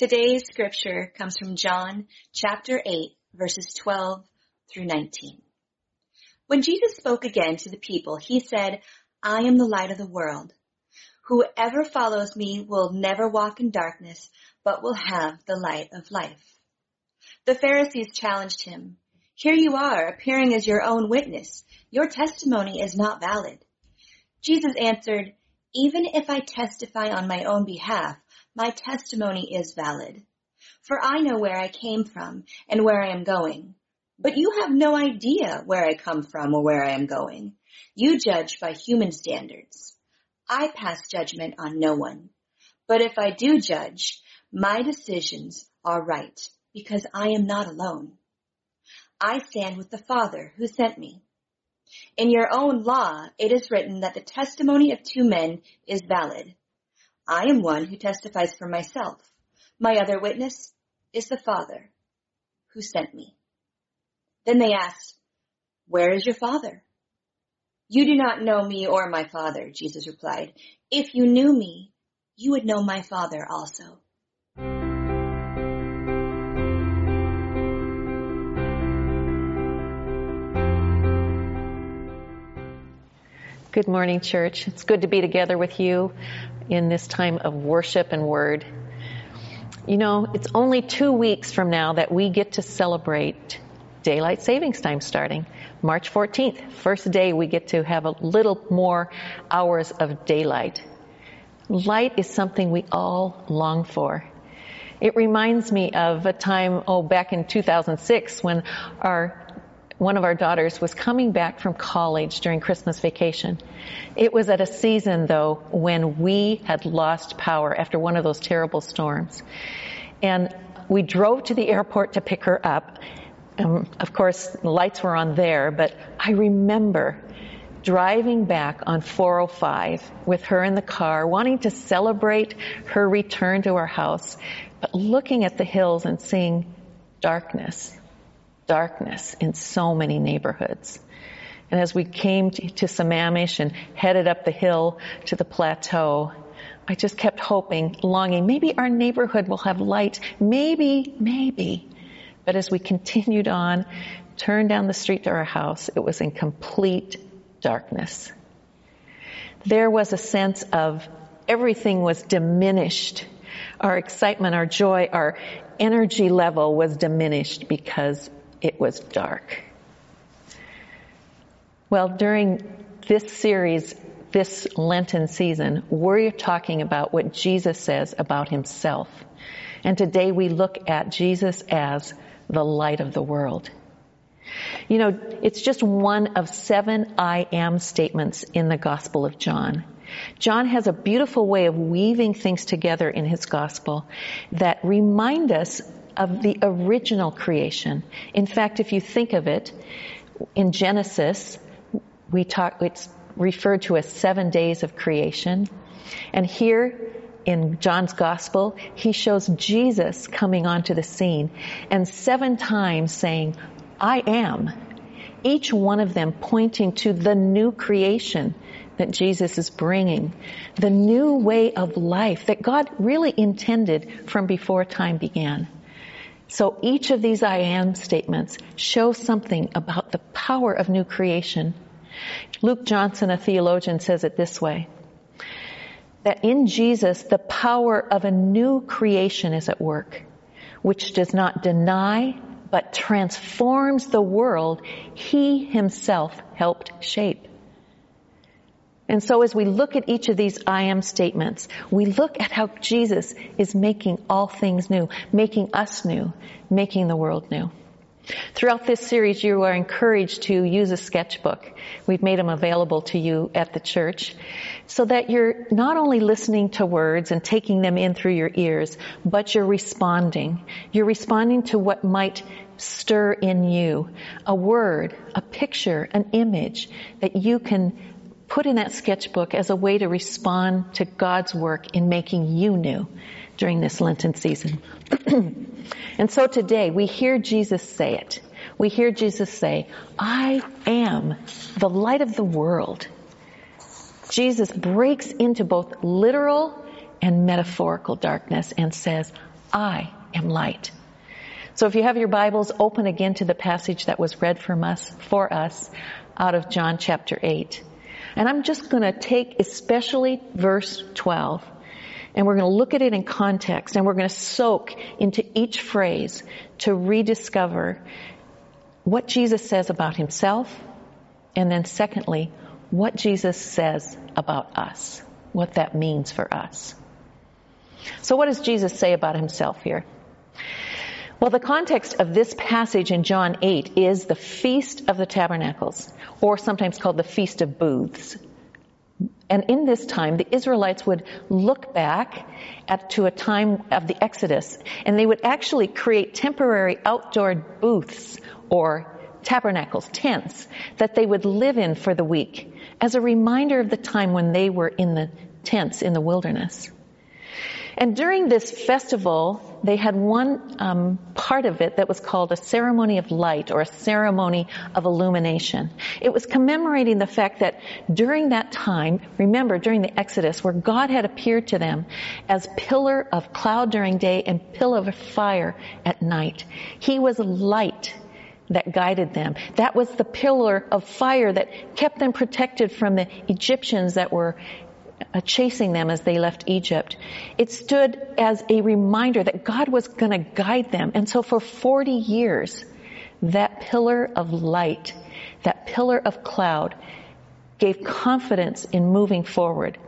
Today's scripture comes from John chapter 8 verses 12 through 19. When Jesus spoke again to the people, he said, I am the light of the world. Whoever follows me will never walk in darkness, but will have the light of life. The Pharisees challenged him. Here you are, appearing as your own witness. Your testimony is not valid. Jesus answered, Even if I testify on my own behalf, my testimony is valid. For I know where I came from and where I am going. But you have no idea where I come from or where I am going. You judge by human standards. I pass judgment on no one. But if I do judge, my decisions are right because I am not alone. I stand with the Father who sent me. In your own law, it is written that the testimony of two men is valid. I am one who testifies for myself. My other witness is the Father who sent me. Then they asked, Where is your Father? You do not know me or my Father, Jesus replied. If you knew me, you would know my Father also. Good morning, church. It's good to be together with you in this time of worship and word. You know, it's only two weeks from now that we get to celebrate daylight savings time starting March 14th. First day we get to have a little more hours of daylight. Light is something we all long for. It reminds me of a time, oh, back in 2006 when our one of our daughters was coming back from college during Christmas vacation. It was at a season though when we had lost power after one of those terrible storms. And we drove to the airport to pick her up. Um, of course, the lights were on there, but I remember driving back on 405 with her in the car, wanting to celebrate her return to our house, but looking at the hills and seeing darkness darkness in so many neighborhoods. And as we came to, Sammamish and headed up the hill to the plateau, I just kept hoping, longing, maybe our neighborhood will have light. Maybe, maybe. But as we continued on, turned down the street to our house, it was in complete darkness. There was a sense of everything was diminished. Our excitement, our joy, our energy level was diminished because it was dark. Well, during this series, this Lenten season, we're talking about what Jesus says about himself. And today we look at Jesus as the light of the world. You know, it's just one of seven I am statements in the Gospel of John. John has a beautiful way of weaving things together in his Gospel that remind us of the original creation. In fact, if you think of it, in Genesis, we talk, it's referred to as seven days of creation. And here in John's gospel, he shows Jesus coming onto the scene and seven times saying, I am. Each one of them pointing to the new creation that Jesus is bringing, the new way of life that God really intended from before time began. So each of these I am statements show something about the power of new creation. Luke Johnson, a theologian, says it this way. That in Jesus, the power of a new creation is at work, which does not deny, but transforms the world he himself helped shape. And so as we look at each of these I am statements, we look at how Jesus is making all things new, making us new, making the world new. Throughout this series, you are encouraged to use a sketchbook. We've made them available to you at the church so that you're not only listening to words and taking them in through your ears, but you're responding. You're responding to what might stir in you. A word, a picture, an image that you can put in that sketchbook as a way to respond to God's work in making you new during this Lenten season. and so today we hear Jesus say it. We hear Jesus say, I am the light of the world. Jesus breaks into both literal and metaphorical darkness and says, I am light. So if you have your Bibles, open again to the passage that was read from us, for us, out of John chapter 8. And I'm just going to take especially verse 12 and we're going to look at it in context and we're going to soak into each phrase to rediscover what Jesus says about himself and then secondly, what Jesus says about us, what that means for us. So what does Jesus say about himself here? Well, the context of this passage in John 8 is the Feast of the Tabernacles, or sometimes called the Feast of Booths. And in this time, the Israelites would look back at, to a time of the Exodus, and they would actually create temporary outdoor booths or tabernacles, tents, that they would live in for the week as a reminder of the time when they were in the tents in the wilderness. And during this festival, they had one um, part of it that was called a ceremony of light or a ceremony of illumination. It was commemorating the fact that during that time, remember during the Exodus, where God had appeared to them as pillar of cloud during day and pillar of fire at night, He was light that guided them. That was the pillar of fire that kept them protected from the Egyptians that were Uh, chasing them as they left Egypt. It stood as a reminder that God was going to guide them. And so for 40 years, that pillar of light, that pillar of cloud gave confidence in moving forward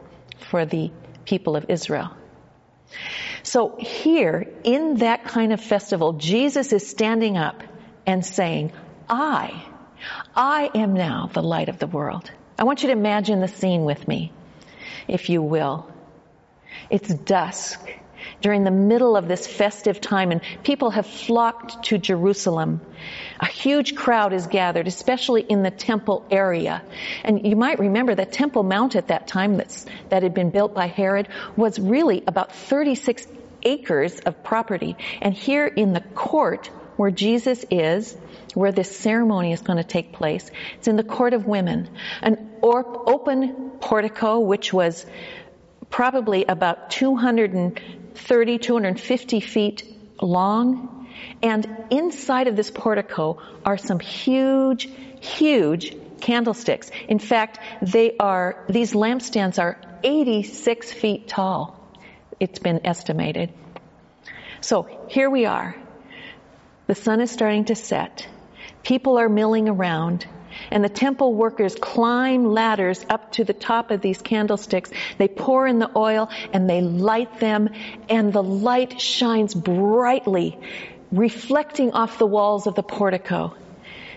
for the people of Israel. So here, in that kind of festival, Jesus is standing up and saying, I, I am now the light of the world. I want you to imagine the scene with me if you will. It's dusk during the middle of this festive time and people have flocked to Jerusalem. A huge crowd is gathered, especially in the temple area. And you might remember that Temple Mount at that time that's, that had been built by Herod was really about 36 acres of property. And here in the court where Jesus is, where this ceremony is going to take place. It's in the court of women. An open portico, which was probably about 230, 250 feet long. And inside of this portico are some huge, huge candlesticks. In fact, they are, these lampstands are 86 feet tall. It's been estimated. So here we are. The sun is starting to set. People are milling around. And the temple workers climb ladders up to the top of these candlesticks. They pour in the oil and they light them and the light shines brightly, reflecting off the walls of the portico.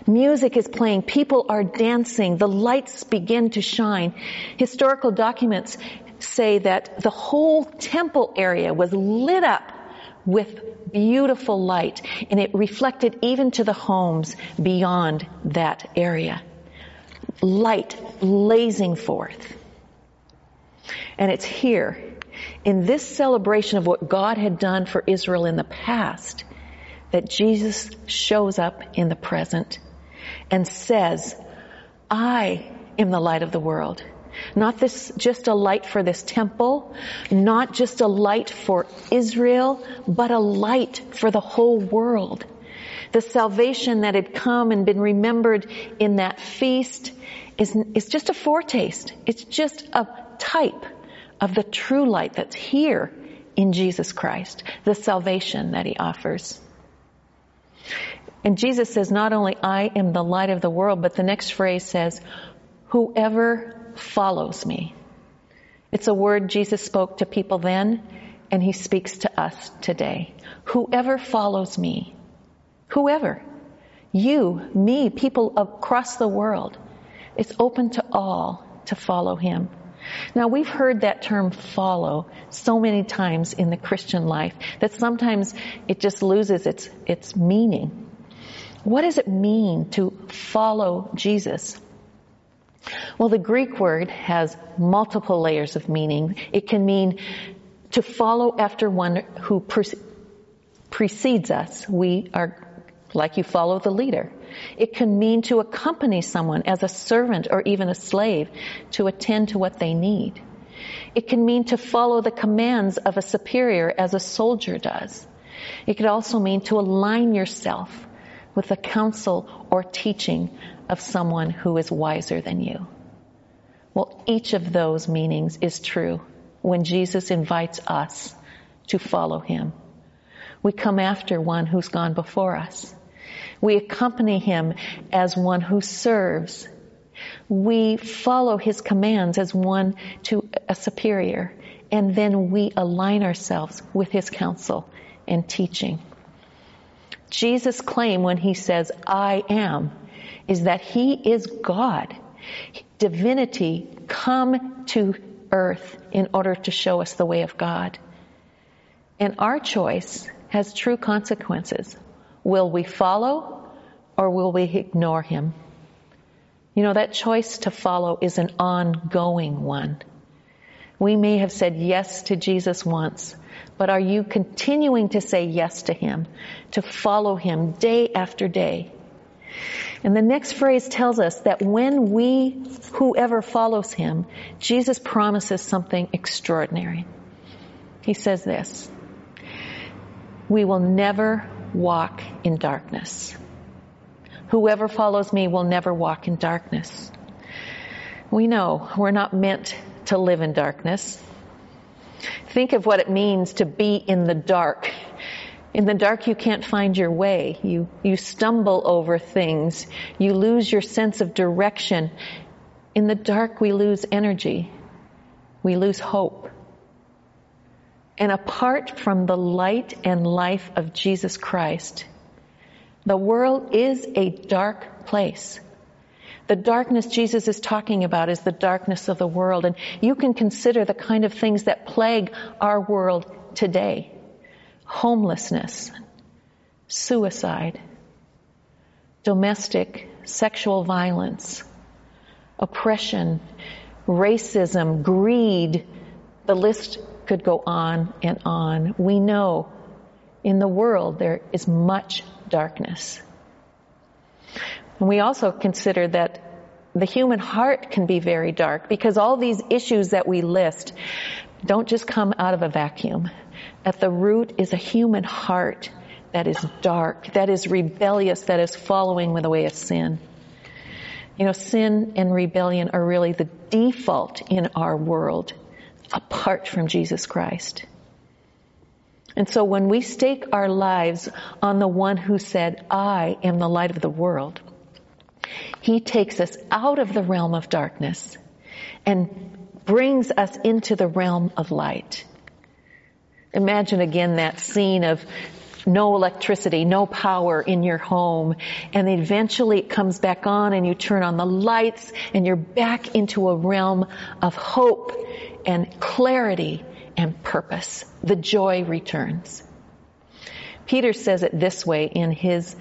Music is playing. People are dancing. The lights begin to shine. Historical documents say that the whole temple area was lit up with beautiful light and it reflected even to the homes beyond that area. Light blazing forth. And it's here in this celebration of what God had done for Israel in the past that Jesus shows up in the present and says, I am the light of the world. Not this, just a light for this temple, not just a light for Israel, but a light for the whole world. The salvation that had come and been remembered in that feast is, is just a foretaste. It's just a type of the true light that's here in Jesus Christ, the salvation that he offers. And Jesus says, not only I am the light of the world, but the next phrase says, whoever follows me. It's a word Jesus spoke to people then, and he speaks to us today. Whoever follows me, whoever, you, me, people across the world, it's open to all to follow him. Now we've heard that term follow so many times in the Christian life that sometimes it just loses its, its meaning. What does it mean to follow Jesus? Well, the Greek word has multiple layers of meaning. It can mean to follow after one who pre- precedes us. We are like you follow the leader. It can mean to accompany someone as a servant or even a slave to attend to what they need. It can mean to follow the commands of a superior as a soldier does. It could also mean to align yourself with the counsel or teaching of someone who is wiser than you. Well, each of those meanings is true when Jesus invites us to follow him. We come after one who's gone before us. We accompany him as one who serves. We follow his commands as one to a superior. And then we align ourselves with his counsel and teaching. Jesus' claim when he says, I am, is that he is God. Divinity come to earth in order to show us the way of God. And our choice has true consequences. Will we follow or will we ignore him? You know, that choice to follow is an ongoing one. We may have said yes to Jesus once, but are you continuing to say yes to Him, to follow Him day after day? And the next phrase tells us that when we, whoever follows Him, Jesus promises something extraordinary. He says this, we will never walk in darkness. Whoever follows me will never walk in darkness. We know we're not meant to live in darkness. Think of what it means to be in the dark. In the dark, you can't find your way. You, you stumble over things. You lose your sense of direction. In the dark, we lose energy. We lose hope. And apart from the light and life of Jesus Christ, the world is a dark place. The darkness Jesus is talking about is the darkness of the world. And you can consider the kind of things that plague our world today. Homelessness, suicide, domestic sexual violence, oppression, racism, greed. The list could go on and on. We know in the world there is much darkness. And we also consider that the human heart can be very dark because all these issues that we list don't just come out of a vacuum. At the root is a human heart that is dark, that is rebellious, that is following the way of sin. You know, sin and rebellion are really the default in our world apart from Jesus Christ. And so when we stake our lives on the one who said, I am the light of the world, he takes us out of the realm of darkness and brings us into the realm of light. Imagine again that scene of no electricity, no power in your home, and eventually it comes back on and you turn on the lights and you're back into a realm of hope and clarity and purpose. The joy returns. Peter says it this way in his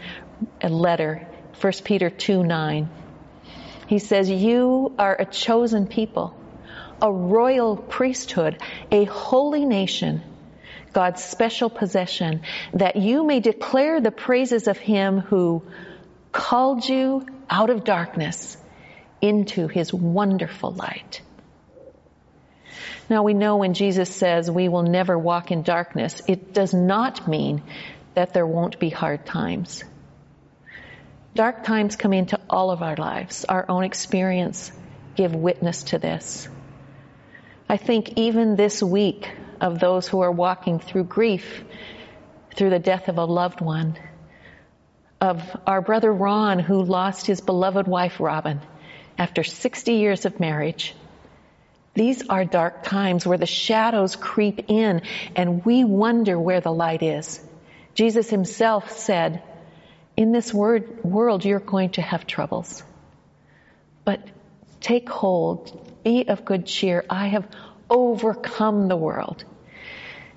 letter 1 Peter 2 9. He says, You are a chosen people, a royal priesthood, a holy nation, God's special possession, that you may declare the praises of Him who called you out of darkness into His wonderful light. Now we know when Jesus says we will never walk in darkness, it does not mean that there won't be hard times. Dark times come into all of our lives. Our own experience give witness to this. I think even this week of those who are walking through grief, through the death of a loved one, of our brother Ron who lost his beloved wife Robin after 60 years of marriage. These are dark times where the shadows creep in and we wonder where the light is. Jesus himself said, in this word, world, you're going to have troubles. But take hold, be of good cheer. I have overcome the world.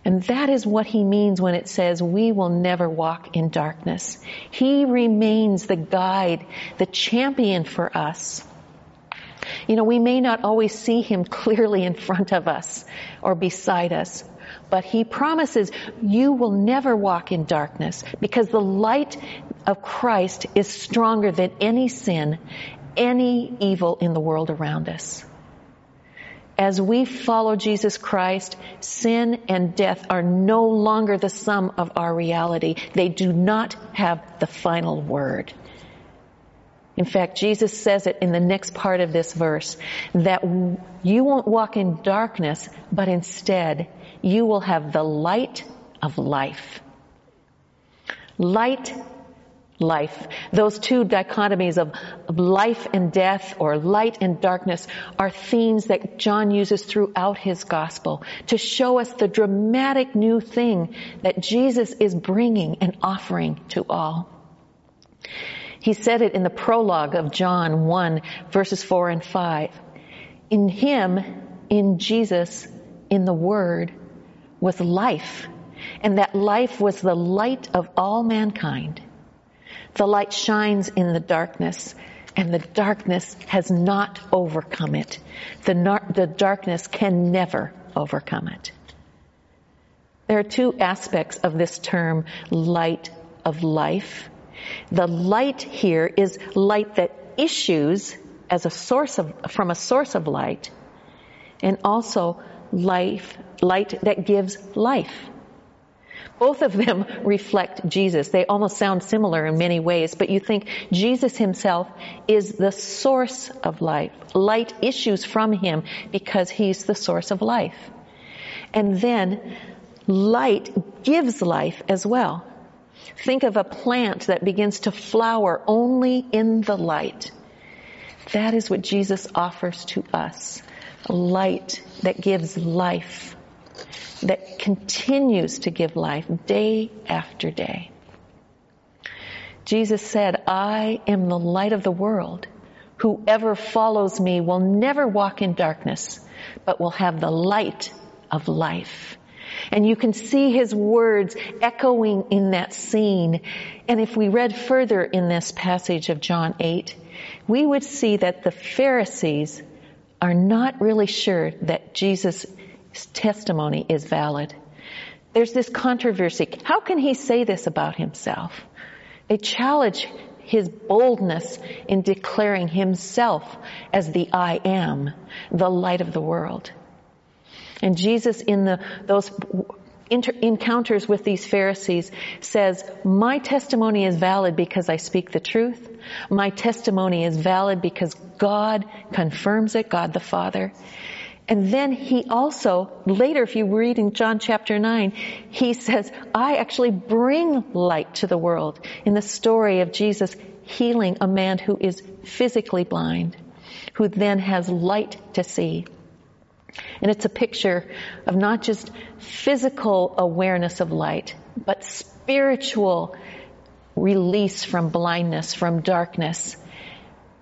And that is what he means when it says we will never walk in darkness. He remains the guide, the champion for us. You know, we may not always see him clearly in front of us or beside us, but he promises you will never walk in darkness because the light of Christ is stronger than any sin, any evil in the world around us. As we follow Jesus Christ, sin and death are no longer the sum of our reality. They do not have the final word. In fact, Jesus says it in the next part of this verse that you won't walk in darkness, but instead you will have the light of life. Light, life. Those two dichotomies of, life and death or light and darkness are themes that John uses throughout his gospel to show us the dramatic new thing that Jesus is bringing and offering to all. He said it in the prologue of John 1 verses 4 and 5. In him, in Jesus, in the Word, was life, and that life was the light of all mankind. The light shines in the darkness, and the darkness has not overcome it. The, nar- the darkness can never overcome it. There are two aspects of this term, light of life. The light here is light that issues as a source of, from a source of light, and also life, light that gives life. Both of them reflect Jesus. They almost sound similar in many ways, but you think Jesus himself is the source of life. Light issues from him because he's the source of life. And then light gives life as well. Think of a plant that begins to flower only in the light. That is what Jesus offers to us. Light that gives life, that continues to give life day after day. Jesus said, I am the light of the world. Whoever follows me will never walk in darkness, but will have the light of life. And you can see his words echoing in that scene. And if we read further in this passage of John 8, we would see that the Pharisees are not really sure that Jesus' testimony is valid. There's this controversy. How can he say this about himself? They challenge his boldness in declaring himself as the I am, the light of the world. And Jesus in the, those inter- encounters with these Pharisees says, my testimony is valid because I speak the truth. My testimony is valid because God confirms it, God the Father. And then he also, later if you read in John chapter 9, he says, I actually bring light to the world in the story of Jesus healing a man who is physically blind, who then has light to see. And it's a picture of not just physical awareness of light, but spiritual release from blindness, from darkness.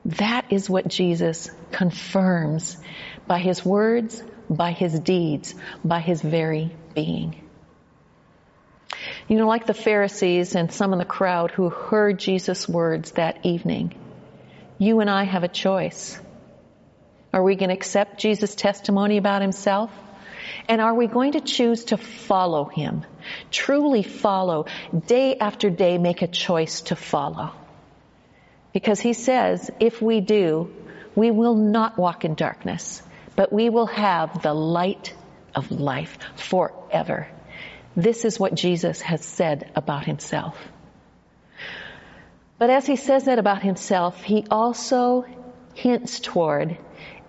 That is what Jesus confirms by his words, by his deeds, by his very being. You know, like the Pharisees and some in the crowd who heard Jesus' words that evening, you and I have a choice. Are we going to accept Jesus' testimony about himself? And are we going to choose to follow him? Truly follow, day after day make a choice to follow. Because he says, if we do, we will not walk in darkness, but we will have the light of life forever. This is what Jesus has said about himself. But as he says that about himself, he also hints toward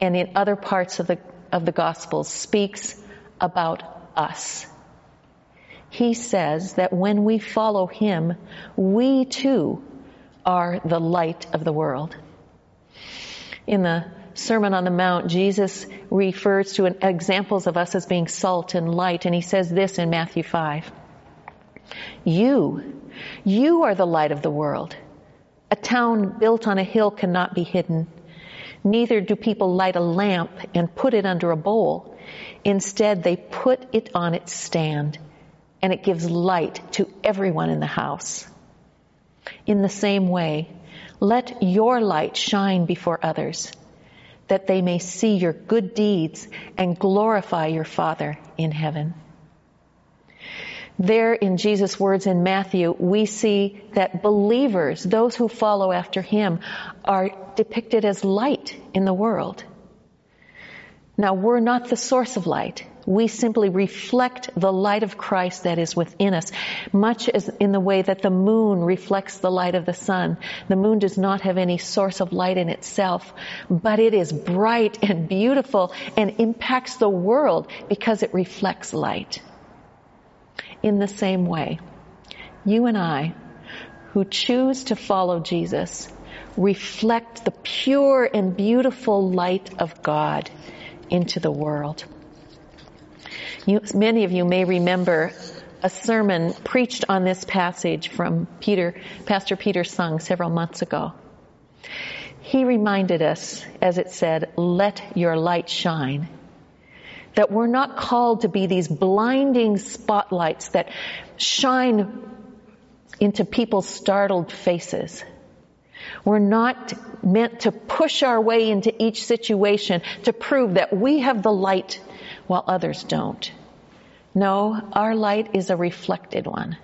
and in other parts of the, of the Gospels speaks about us. He says that when we follow Him, we too are the light of the world. In the Sermon on the Mount, Jesus refers to an, examples of us as being salt and light, and he says this in Matthew 5. You, you are the light of the world. A town built on a hill cannot be hidden. Neither do people light a lamp and put it under a bowl. Instead, they put it on its stand and it gives light to everyone in the house. In the same way, let your light shine before others that they may see your good deeds and glorify your Father in heaven. There in Jesus' words in Matthew, we see that believers, those who follow after him, are depicted as light in the world. Now we're not the source of light. We simply reflect the light of Christ that is within us, much as in the way that the moon reflects the light of the sun. The moon does not have any source of light in itself, but it is bright and beautiful and impacts the world because it reflects light. In the same way, you and I, who choose to follow Jesus, reflect the pure and beautiful light of God into the world. You, many of you may remember a sermon preached on this passage from Peter, Pastor Peter Sung several months ago. He reminded us, as it said, let your light shine. That we're not called to be these blinding spotlights that shine into people's startled faces. We're not meant to push our way into each situation to prove that we have the light while others don't. No, our light is a reflected one.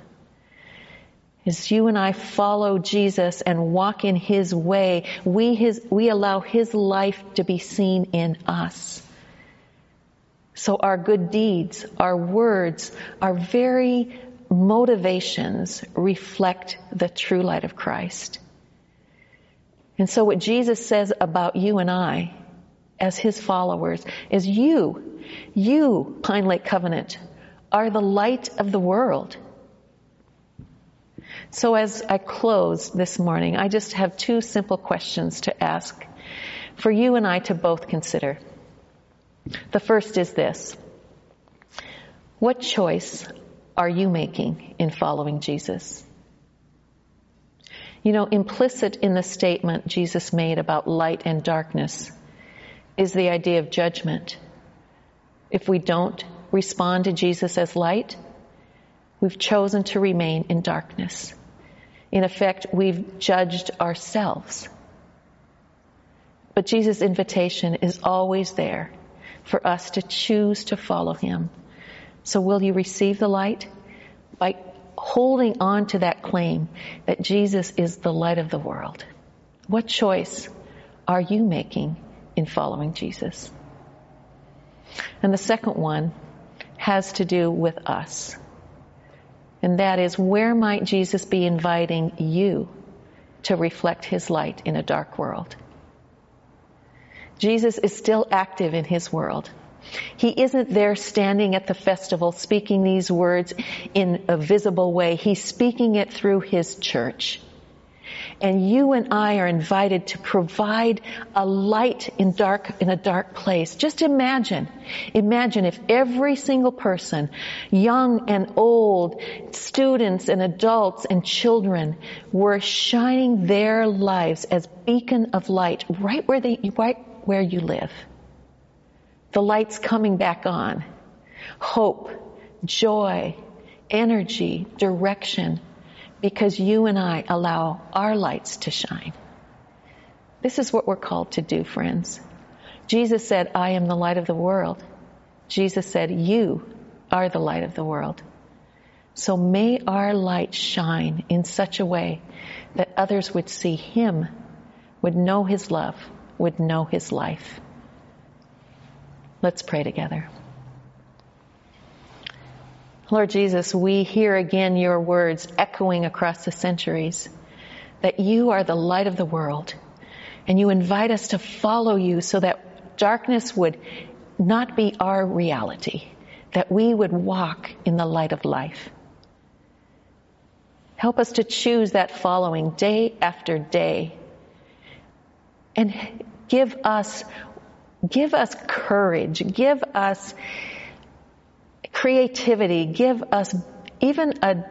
As you and I follow Jesus and walk in His way, we, his, we allow His life to be seen in us. So our good deeds, our words, our very motivations reflect the true light of Christ. And so what Jesus says about you and I as his followers is you, you, Pine Lake Covenant, are the light of the world. So as I close this morning, I just have two simple questions to ask for you and I to both consider. The first is this. What choice are you making in following Jesus? You know, implicit in the statement Jesus made about light and darkness is the idea of judgment. If we don't respond to Jesus as light, we've chosen to remain in darkness. In effect, we've judged ourselves. But Jesus' invitation is always there for us to choose to follow Him. So will you receive the light? By holding on to that claim that Jesus is the light of the world. What choice are you making in following Jesus? And the second one has to do with us. And that is where might Jesus be inviting you to reflect his light in a dark world? Jesus is still active in his world. He isn't there standing at the festival speaking these words in a visible way. He's speaking it through his church. And you and I are invited to provide a light in dark, in a dark place. Just imagine, imagine if every single person, young and old, students and adults and children were shining their lives as beacon of light right where they, right where you live the light's coming back on. Hope, joy, energy, direction, because you and I allow our lights to shine. This is what we're called to do, friends. Jesus said, I am the light of the world. Jesus said, You are the light of the world. So may our light shine in such a way that others would see Him, would know His love, would know His life. Let's pray together. Lord Jesus, we hear again your words echoing across the centuries that you are the light of the world and you invite us to follow you so that darkness would not be our reality, that we would walk in the light of life. Help us to choose that following day after day and give us Give us courage. Give us creativity. Give us even a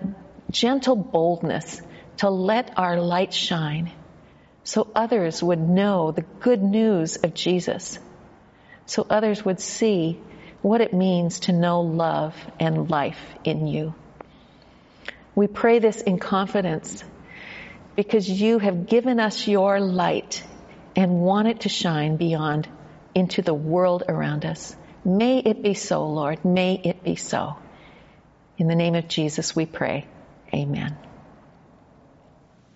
gentle boldness to let our light shine so others would know the good news of Jesus. So others would see what it means to know love and life in you. We pray this in confidence because you have given us your light and want it to shine beyond into the world around us. May it be so, Lord. May it be so. In the name of Jesus we pray. Amen.